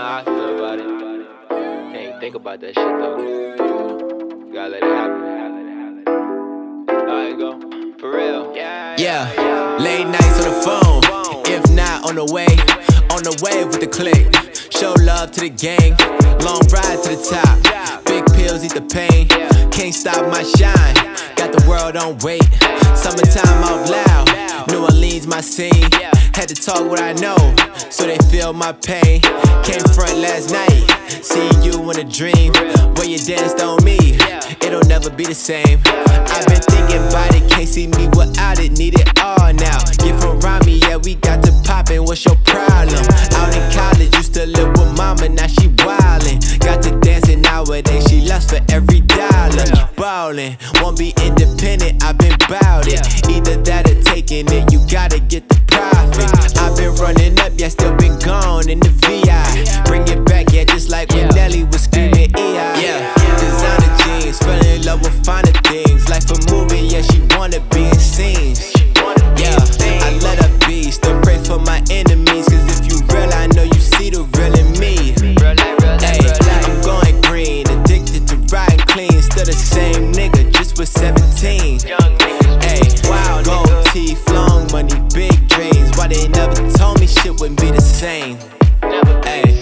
How I feel about it. Can't think about that shit though. You gotta let it happen. Alright, go. For real. Yeah. Late nights on the phone. If not on the way, on the way with the click. Show love to the gang. Long ride to the top. Big pills eat the pain. Can't stop my shine. Got the world on wait. Summertime out loud. New Orleans my scene. Had to talk what I know, so they feel my pain. Came front last night. Seeing you in a dream. Where you danced on me. It'll never be the same. I've been thinking about it. Can't see me without it. Need it all now. Get from me, yeah, we got to poppin'. What's your problem? Out in college, used to live with mama, now she wildin'. Got to dancing nowadays, she lost for every dollar. Ballin', won't be independent, I've been bout it. Either that or taking it, you gotta get the profit. I've been running up, yeah, still been 17. Young niggas. Hey, gold teeth, long money, big dreams. Why they never told me shit wouldn't be the same? Never Hey,